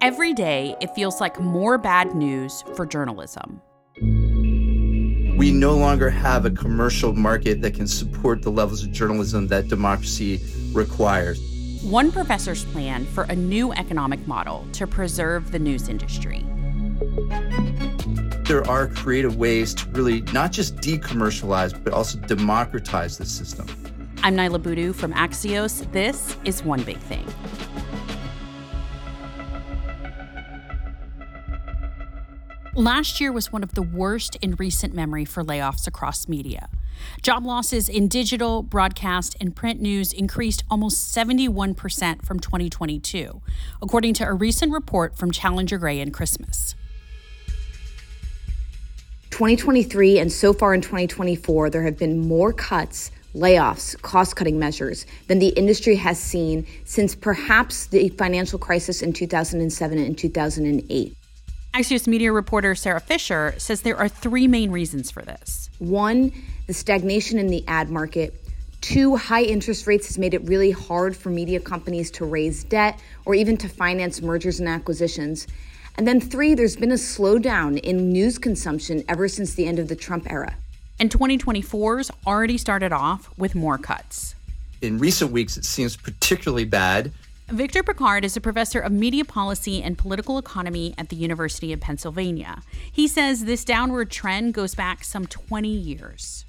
Every day, it feels like more bad news for journalism. We no longer have a commercial market that can support the levels of journalism that democracy requires. One professor's plan for a new economic model to preserve the news industry. There are creative ways to really not just decommercialize, but also democratize the system. I'm Niala Boodhoo from Axios. This is One Big Thing. Last year was one of the worst in recent memory for layoffs across media. Job losses in digital, broadcast, and print news increased almost 71% from 2022, according to a recent report from Challenger Gray and Christmas. 2023 and so far in 2024, there have been more cuts, layoffs, cost cutting measures than the industry has seen since perhaps the financial crisis in 2007 and 2008. Axios media reporter Sara Fischer says there are three main reasons for this. One, the stagnation in the ad market. Two, high interest rates has made it really hard for media companies to raise debt or even to finance mergers and acquisitions. And then three, there's been a slowdown in news consumption ever since the end of the Trump era. And 2024's already started off with more cuts. In recent weeks, it seems particularly bad Victor Pickard is a professor of media policy and political economy at the University of Pennsylvania. He says this downward trend goes back some 20 years.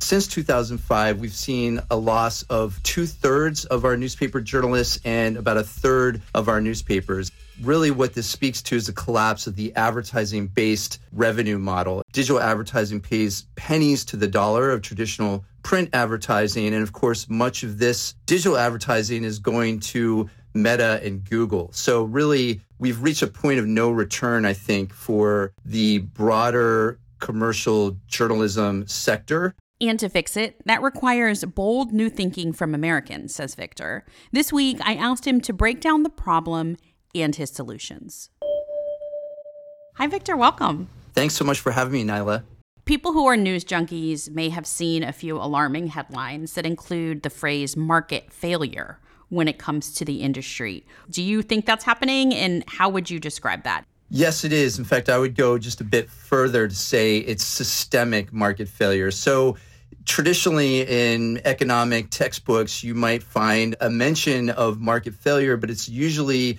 Since 2005, we've seen a loss of two thirds of our newspaper journalists and about a third of our newspapers. Really, what this speaks to is the collapse of the advertising based revenue model. Digital advertising pays pennies to the dollar of traditional print advertising. And of course, much of this digital advertising is going to Meta and Google. So really, we've reached a point of no return, I think, for the broader commercial journalism sector. And to fix it, that requires bold new thinking from Americans, says Victor. This week, I asked him to break down the problem and his solutions. Hi, Victor. Welcome. Thanks so much for having me, Niala. People who are news junkies may have seen a few alarming headlines that include the phrase market failure when it comes to the industry. Do you think that's happening? And how would you describe that? Yes, it is. In fact, I would go just a bit further to say it's systemic market failure. So, traditionally in economic textbooks, you might find a mention of market failure, but it's usually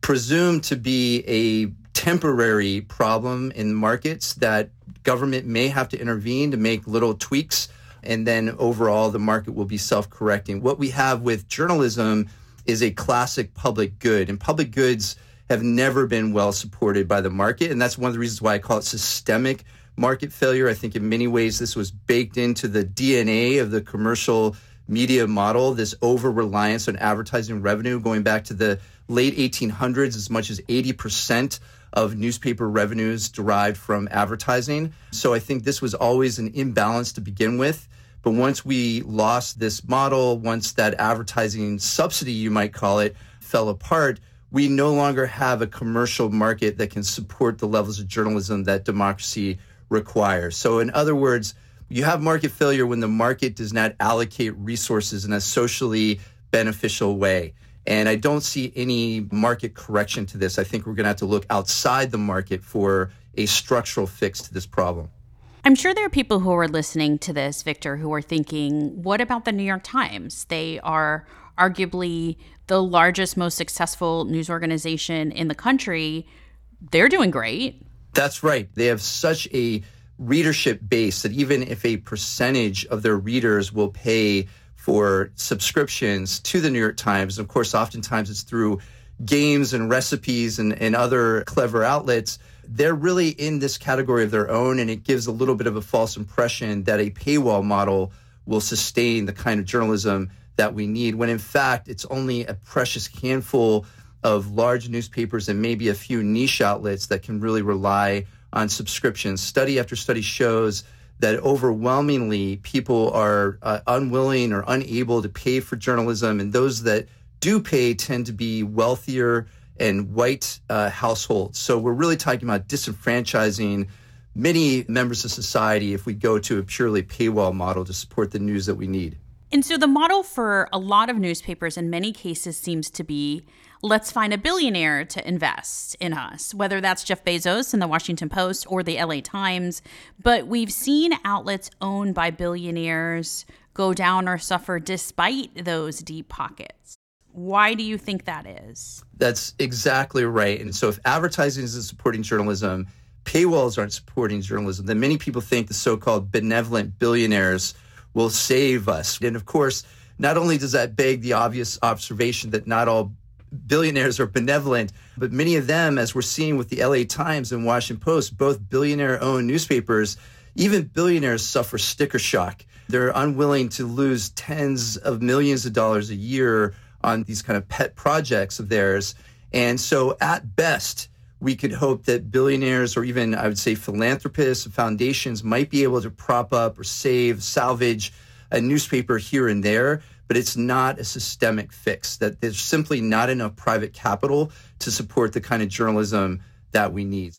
presumed to be a temporary problem in markets that government may have to intervene to make little tweaks and then overall the market will be self-correcting. What we have with journalism is a classic public good, and public goods have never been well supported by the market, and that's one of the reasons why I call it systemic market failure. I think in many ways this was baked into the DNA of the commercial media model, this over reliance on advertising revenue going back to the late 1800s, as much as 80% of newspaper revenues derived from advertising. So I think this was always an imbalance to begin with. But once we lost this model, once that advertising subsidy, you might call it, fell apart, we no longer have a commercial market that can support the levels of journalism that democracy requires. So, in other words, you have market failure when the market does not allocate resources in a socially beneficial way. And I don't see any market correction to this. I think we're going to have to look outside the market for a structural fix to this problem. I'm sure there are people who are listening to this, Victor, who are thinking, what about the New York Times? They are arguably the largest, most successful news organization in the country. They're doing great. That's right. They have such a readership base that even if a percentage of their readers will pay for subscriptions to the New York Times. Of course, oftentimes it's through games and recipes and, and other clever outlets. They're really in this category of their own, and it gives a little bit of a false impression that a paywall model will sustain the kind of journalism that we need, when in fact, it's only a precious handful of large newspapers and maybe a few niche outlets that can really rely on subscriptions. Study after study shows that overwhelmingly people are uh, unwilling or unable to pay for journalism, and those that do pay tend to be wealthier and white uh, households. So we're really talking about disenfranchising many members of society if we go to a purely paywall model to support the news that we need. And so the model for a lot of newspapers in many cases seems to be let's find a billionaire to invest in us, whether that's Jeff Bezos in the Washington Post or the LA Times. But we've seen outlets owned by billionaires go down or suffer despite those deep pockets. Why do you think that is? That's exactly right. And so, if advertising isn't supporting journalism, paywalls aren't supporting journalism, then many people think the so called benevolent billionaires will save us. And of course, not only does that beg the obvious observation that not all billionaires are benevolent, but many of them, as we're seeing with the LA Times and Washington Post, both billionaire owned newspapers, even billionaires suffer sticker shock. They're unwilling to lose tens of millions of dollars a year on these kind of pet projects of theirs. And so, at best, we could hope that billionaires or even, I would say, philanthropists, and foundations might be able to prop up or save, salvage a newspaper here and there but it's not a systemic fix, that there's simply not enough private capital to support the kind of journalism that we need.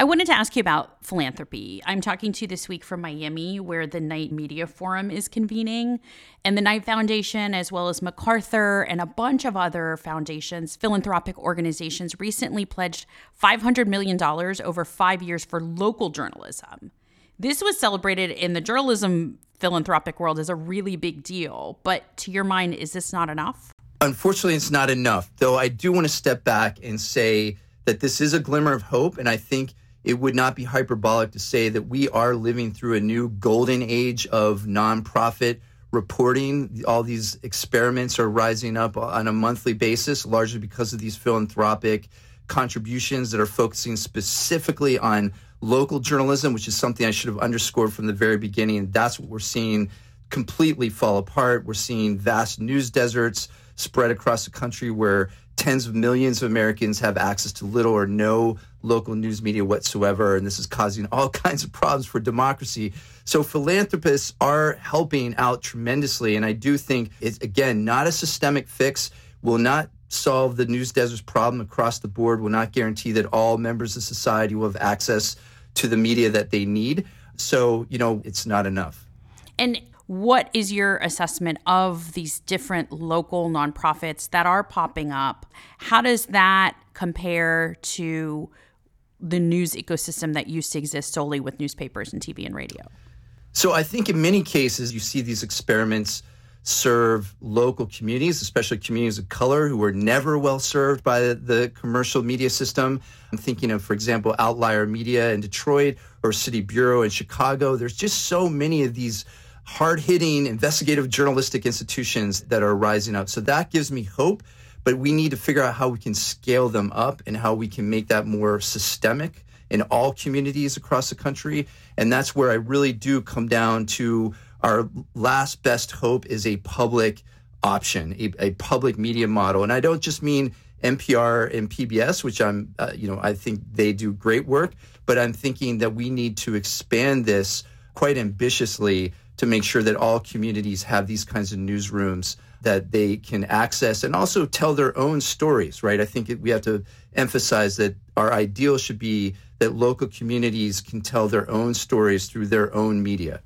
I wanted to ask you about philanthropy. I'm talking to you this week from Miami, where the Knight Media Forum is convening. And the Knight Foundation, as well as MacArthur and a bunch of other foundations, philanthropic organizations, recently pledged $500 million over five years for local journalism. This was celebrated in the journalism philanthropic world as a really big deal. But to your mind, is this not enough? Unfortunately, it's not enough. Though I do want to step back and say that this is a glimmer of hope. And I think it would not be hyperbolic to say that we are living through a new golden age of nonprofit reporting. All these experiments are rising up on a monthly basis, largely because of these philanthropic contributions that are focusing specifically on local journalism, which is something I should have underscored from the very beginning. That's what we're seeing completely fall apart. We're seeing vast news deserts spread across the country where tens of millions of Americans have access to little or no local news media whatsoever. And this is causing all kinds of problems for democracy. So philanthropists are helping out tremendously. And I do think it's, again, not a systemic fix, will not solve the news deserts problem across the board, will not guarantee that all members of society will have access to the media that they need. So, you know, it's not enough. And what is your assessment of these different local nonprofits that are popping up? How does that compare to the news ecosystem that used to exist solely with newspapers and TV and radio? So I think in many cases you see these experiments serve local communities, especially communities of color who were never well served by the commercial media system. I'm thinking of, for example, Outlier Media in Detroit or City Bureau in Chicago. There's just so many of these hard hitting investigative journalistic institutions that are rising up. So that gives me hope, but we need to figure out how we can scale them up and how we can make that more systemic in all communities across the country. And that's where I really do come down to our last best hope is a public option, a, a public media model. And I don't just mean NPR and PBS, which I'm, uh, you know, I think they do great work, but I'm thinking that we need to expand this quite ambitiously to make sure that all communities have these kinds of newsrooms that they can access and also tell their own stories, right? I think we have to emphasize that our ideal should be that local communities can tell their own stories through their own media.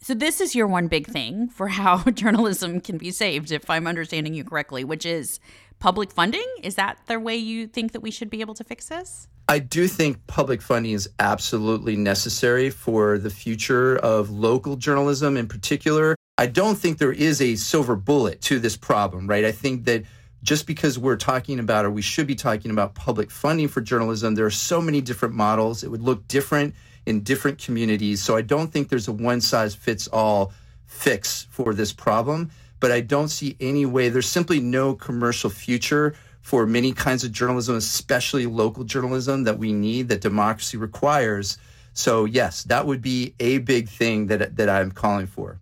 So this is your one big thing for how journalism can be saved, if I'm understanding you correctly, which is public funding. Is that the way you think that we should be able to fix this? I do think public funding is absolutely necessary for the future of local journalism in particular. I don't think there is a silver bullet to this problem, right? I think that just because we're talking about, or we should be talking about public funding for journalism, there are so many different models. It would look different in different communities. So I don't think there's a one size fits all fix for this problem. But I don't see any way, there's simply no commercial future for many kinds of journalism, especially local journalism that we need, that democracy requires. So, yes, that would be a big thing that, that I'm calling for.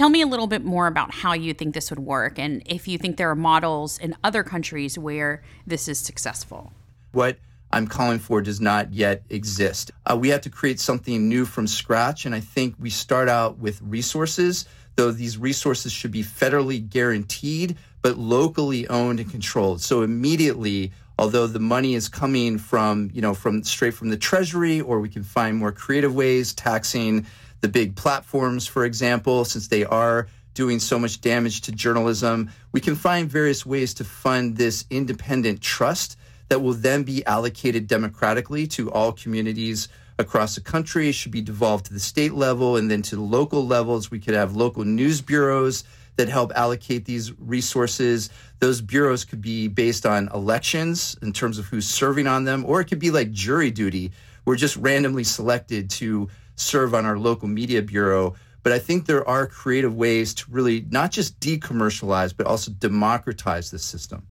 Tell me a little bit more about how you think this would work and if you think there are models in other countries where this is successful. What I'm calling for does not yet exist. Uh, we have to create something new from scratch. And I think we start out with resources, though these resources should be federally guaranteed, but locally owned and controlled. So immediately, although the money is coming from, you know, from straight from the treasury, or we can find more creative ways, taxing the big platforms, for example, since they are doing so much damage to journalism. We can find various ways to fund this independent trust that will then be allocated democratically to all communities across the country. It should be devolved to the state level and then to the local levels. We could have local news bureaus that help allocate these resources. Those bureaus could be based on elections in terms of who's serving on them, or it could be like jury duty. We're just randomly selected to serve on our local media bureau. But I think there are creative ways to really not just decommercialize, but also democratize the system.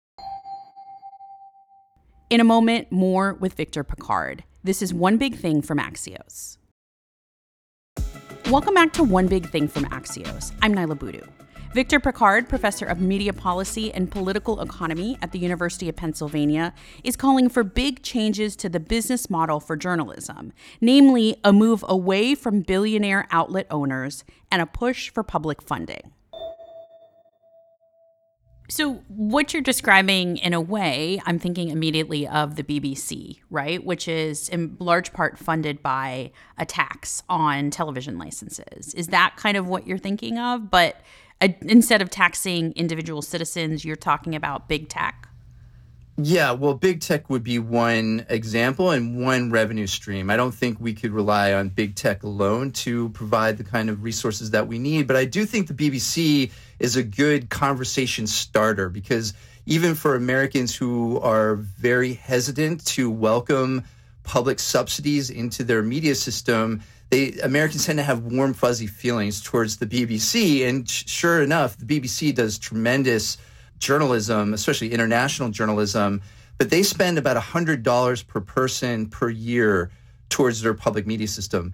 In a moment, more with Victor Pickard. This is One Big Thing from Axios. Welcome back to One Big Thing from Axios. I'm Niala Boodhoo. Victor Pickard, professor of media policy and political economy at the University of Pennsylvania, is calling for big changes to the business model for journalism, namely a move away from billionaire outlet owners and a push for public funding. So, what you're describing in a way, I'm thinking immediately of the BBC, right? Which is in large part funded by a tax on television licenses. Is that kind of what you're thinking of? But instead of taxing individual citizens, you're talking about big tech? Yeah, well, big tech would be one example and one revenue stream. I don't think we could rely on big tech alone to provide the kind of resources that we need. But I do think the BBC is a good conversation starter because even for Americans who are very hesitant to welcome public subsidies into their media system, they Americans tend to have warm fuzzy feelings towards the BBC and sure enough the BBC does tremendous journalism, especially international journalism, but they spend about $100 per person per year towards their public media system.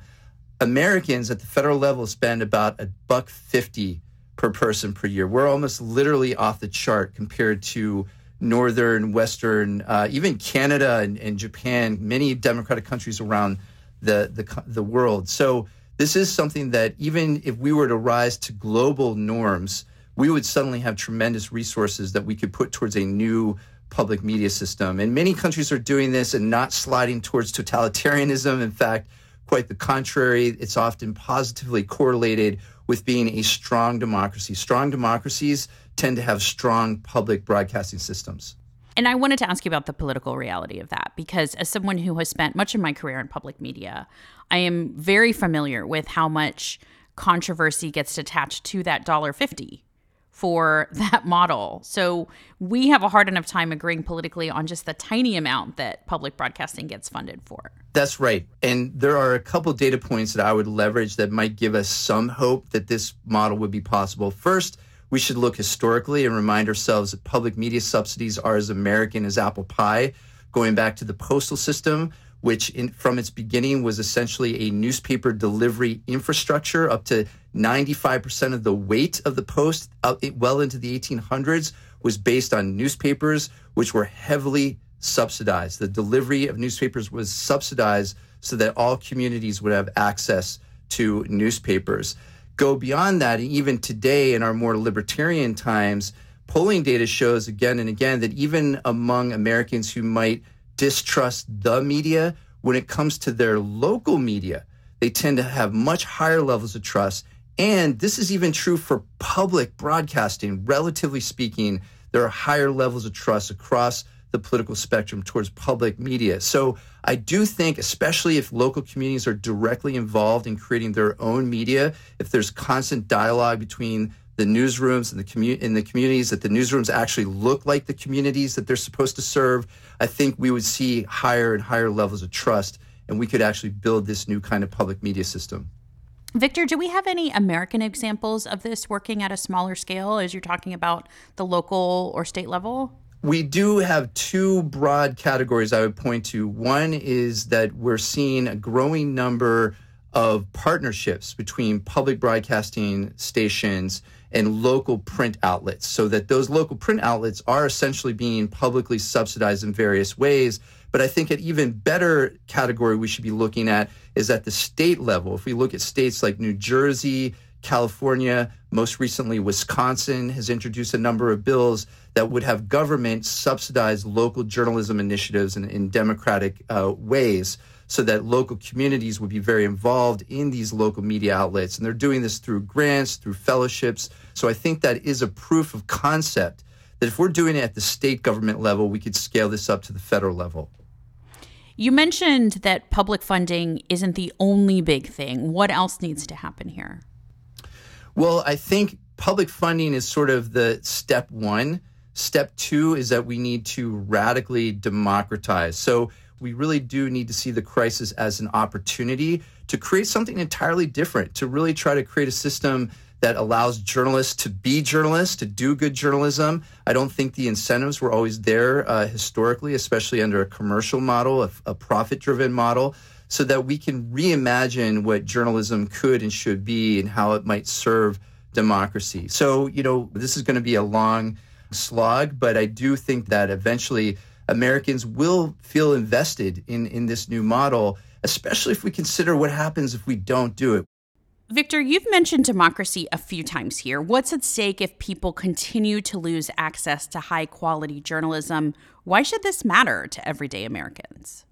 Americans at the federal level spend about a buck 50 per person per year. We're almost literally off the chart compared to northern, western, uh, even Canada and, and, Japan, many democratic countries around the, the, the world. So this is something that even if we were to rise to global norms, we would suddenly have tremendous resources that we could put towards a new public media system. And many countries are doing this and not sliding towards totalitarianism. In fact, quite the contrary, it's often positively correlated with being a strong democracy. Strong democracies tend to have strong public broadcasting systems. And I wanted to ask you about the political reality of that because, as someone who has spent much of my career in public media, I am very familiar with how much controversy gets attached to that dollar fifty for that model. So we have a hard enough time agreeing politically on just the tiny amount that public broadcasting gets funded for. That's right. And there are a couple data points that I would leverage that might give us some hope that this model would be possible. First, we should look historically and remind ourselves that public media subsidies are as American as apple pie, going back to the postal system, which in, from its beginning was essentially a newspaper delivery infrastructure up to 95% of the weight of the post well into the 1800s was based on newspapers which were heavily subsidized. The delivery of newspapers was subsidized so that all communities would have access to newspapers go beyond that even today in our more libertarian times polling data shows again and again that even among americans who might distrust the media. When it comes to their local media, they tend to have much higher levels of trust. And this is even true for public broadcasting. Relatively speaking, there are higher levels of trust across the political spectrum towards public media. So I do think, especially if local communities are directly involved in creating their own media, if there's constant dialogue between the newsrooms and the commu- in the communities that the newsrooms actually look like the communities that they're supposed to serve, I think we would see higher and higher levels of trust, and we could actually build this new kind of public media system. Victor, do we have any American examples of this working at a smaller scale as you're talking about the local or state level? We do have two broad categories I would point to. One is that we're seeing a growing number of partnerships between public broadcasting stations and local print outlets so that those local print outlets are essentially being publicly subsidized in various ways. But I think an even better category we should be looking at is at the state level. If we look at states like New Jersey, California, most recently Wisconsin, has introduced a number of bills that would have government subsidize local journalism initiatives in, in democratic uh, ways so that local communities would be very involved in these local media outlets. And they're doing this through grants, through fellowships. So I think that is a proof of concept that if we're doing it at the state government level, we could scale this up to the federal level. You mentioned that public funding isn't the only big thing. What else needs to happen here? Well, I think public funding is sort of the step one. Step two is that we need to radically democratize. So we really do need to see the crisis as an opportunity to create something entirely different, to really try to create a system that allows journalists to be journalists, to do good journalism. I don't think the incentives were always there uh, historically, especially under a commercial model, a, a profit driven model, so that we can reimagine what journalism could and should be and how it might serve democracy. So, you know, this is going to be a long slog, but I do think that eventually Americans will feel invested in, in this new model, especially if we consider what happens if we don't do it. Victor, you've mentioned democracy a few times here. What's at stake if people continue to lose access to high quality journalism? Why should this matter to everyday Americans?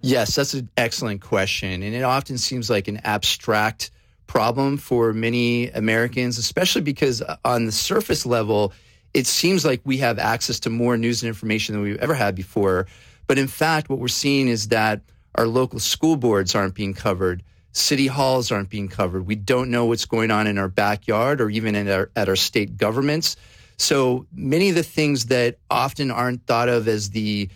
Yes, that's an excellent question. And it often seems like an abstract problem for many Americans, especially because uh, on the surface level, it seems like we have access to more news and information than we've ever had before. But in fact, what we're seeing is that our local school boards aren't being covered. City halls aren't being covered. We don't know what's going on in our backyard or even our, at our state governments. So many of the things that often aren't thought of as the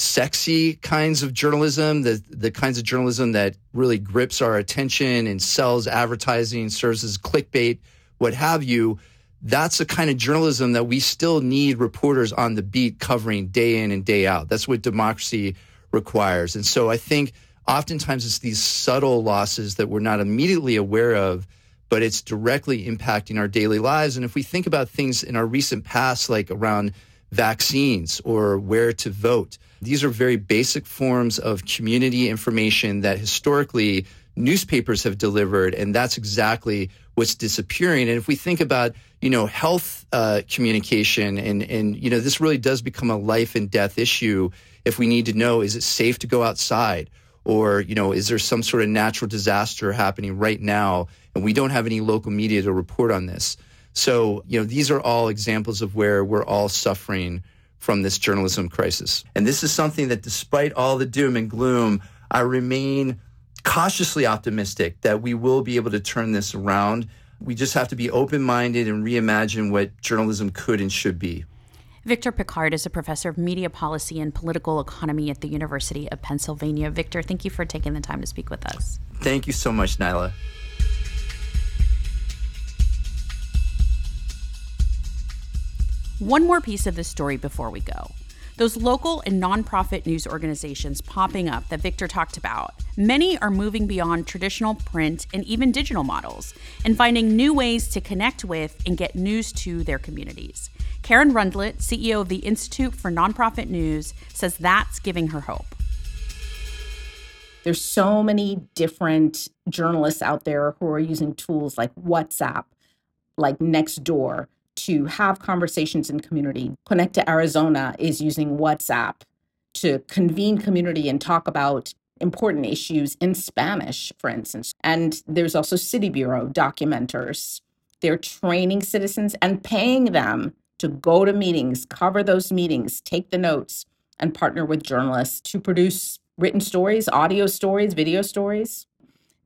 sexy kinds of journalism, the the kinds of journalism that really grips our attention and sells advertising, serves as clickbait, what have you, that's the kind of journalism that we still need reporters on the beat covering day in and day out. That's what democracy requires. And so I think oftentimes it's these subtle losses that we're not immediately aware of, but it's directly impacting our daily lives. And if we think about things in our recent past, like around vaccines or where to vote, these are very basic forms of community information that historically newspapers have delivered. And that's exactly what's disappearing. And if we think about, you know, health uh, communication and, and, you know, this really does become a life and death issue if we need to know, is it safe to go outside? Or, you know, is there some sort of natural disaster happening right now? And we don't have any local media to report on this. So, you know, these are all examples of where we're all suffering from this journalism crisis. And this is something that, despite all the doom and gloom, I remain cautiously optimistic that we will be able to turn this around. We just have to be open minded and reimagine what journalism could and should be. Victor Pickard is a professor of media policy and political economy at the University of Pennsylvania. Victor, thank you for taking the time to speak with us. Thank you so much, Niala. One more piece of this story before we go. Those local and nonprofit news organizations popping up that Victor talked about, many are moving beyond traditional print and even digital models and finding new ways to connect with and get news to their communities. Karen Rundlet, CEO of the Institute for Nonprofit News, says that's giving her hope. There's so many different journalists out there who are using tools like WhatsApp, like Nextdoor, to have conversations in community. Conecta Arizona is using WhatsApp to convene community and talk about important issues in Spanish, for instance. And there's also City Bureau documenters. They're training citizens and paying them to go to meetings, cover those meetings, take the notes, and partner with journalists to produce written stories, audio stories, video stories.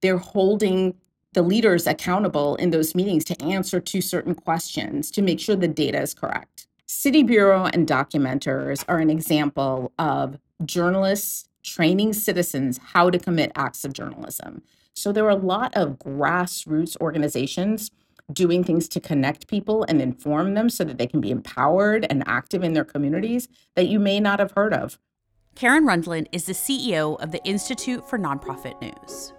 They're holding the leaders accountable in those meetings to answer to certain questions to make sure the data is correct. City Bureau and documenters are an example of journalists training citizens how to commit acts of journalism. So there are a lot of grassroots organizations doing things to connect people and inform them so that they can be empowered and active in their communities that you may not have heard of. Karen Rundlet is the CEO of the Institute for Nonprofit News.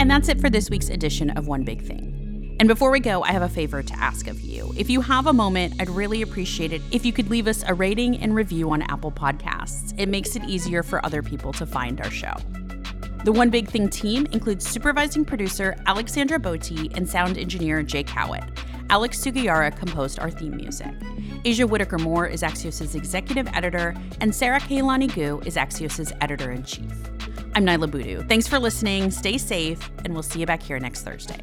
And that's it for this week's edition of One Big Thing. And before we go, I have a favor to ask of you. If you have a moment, I'd really appreciate it if you could leave us a rating and review on Apple Podcasts. It makes it easier for other people to find our show. The One Big Thing team includes supervising producer Alexandra Botti and sound engineer Jay Cowit. Alex Sugiura composed our theme music. Aja Whitaker Moore is Axios' executive editor, and Sara Kehaulani Goo is Axios' editor in chief. I'm Niala Boodhoo. Thanks for listening. Stay safe, and we'll see you back here next Thursday.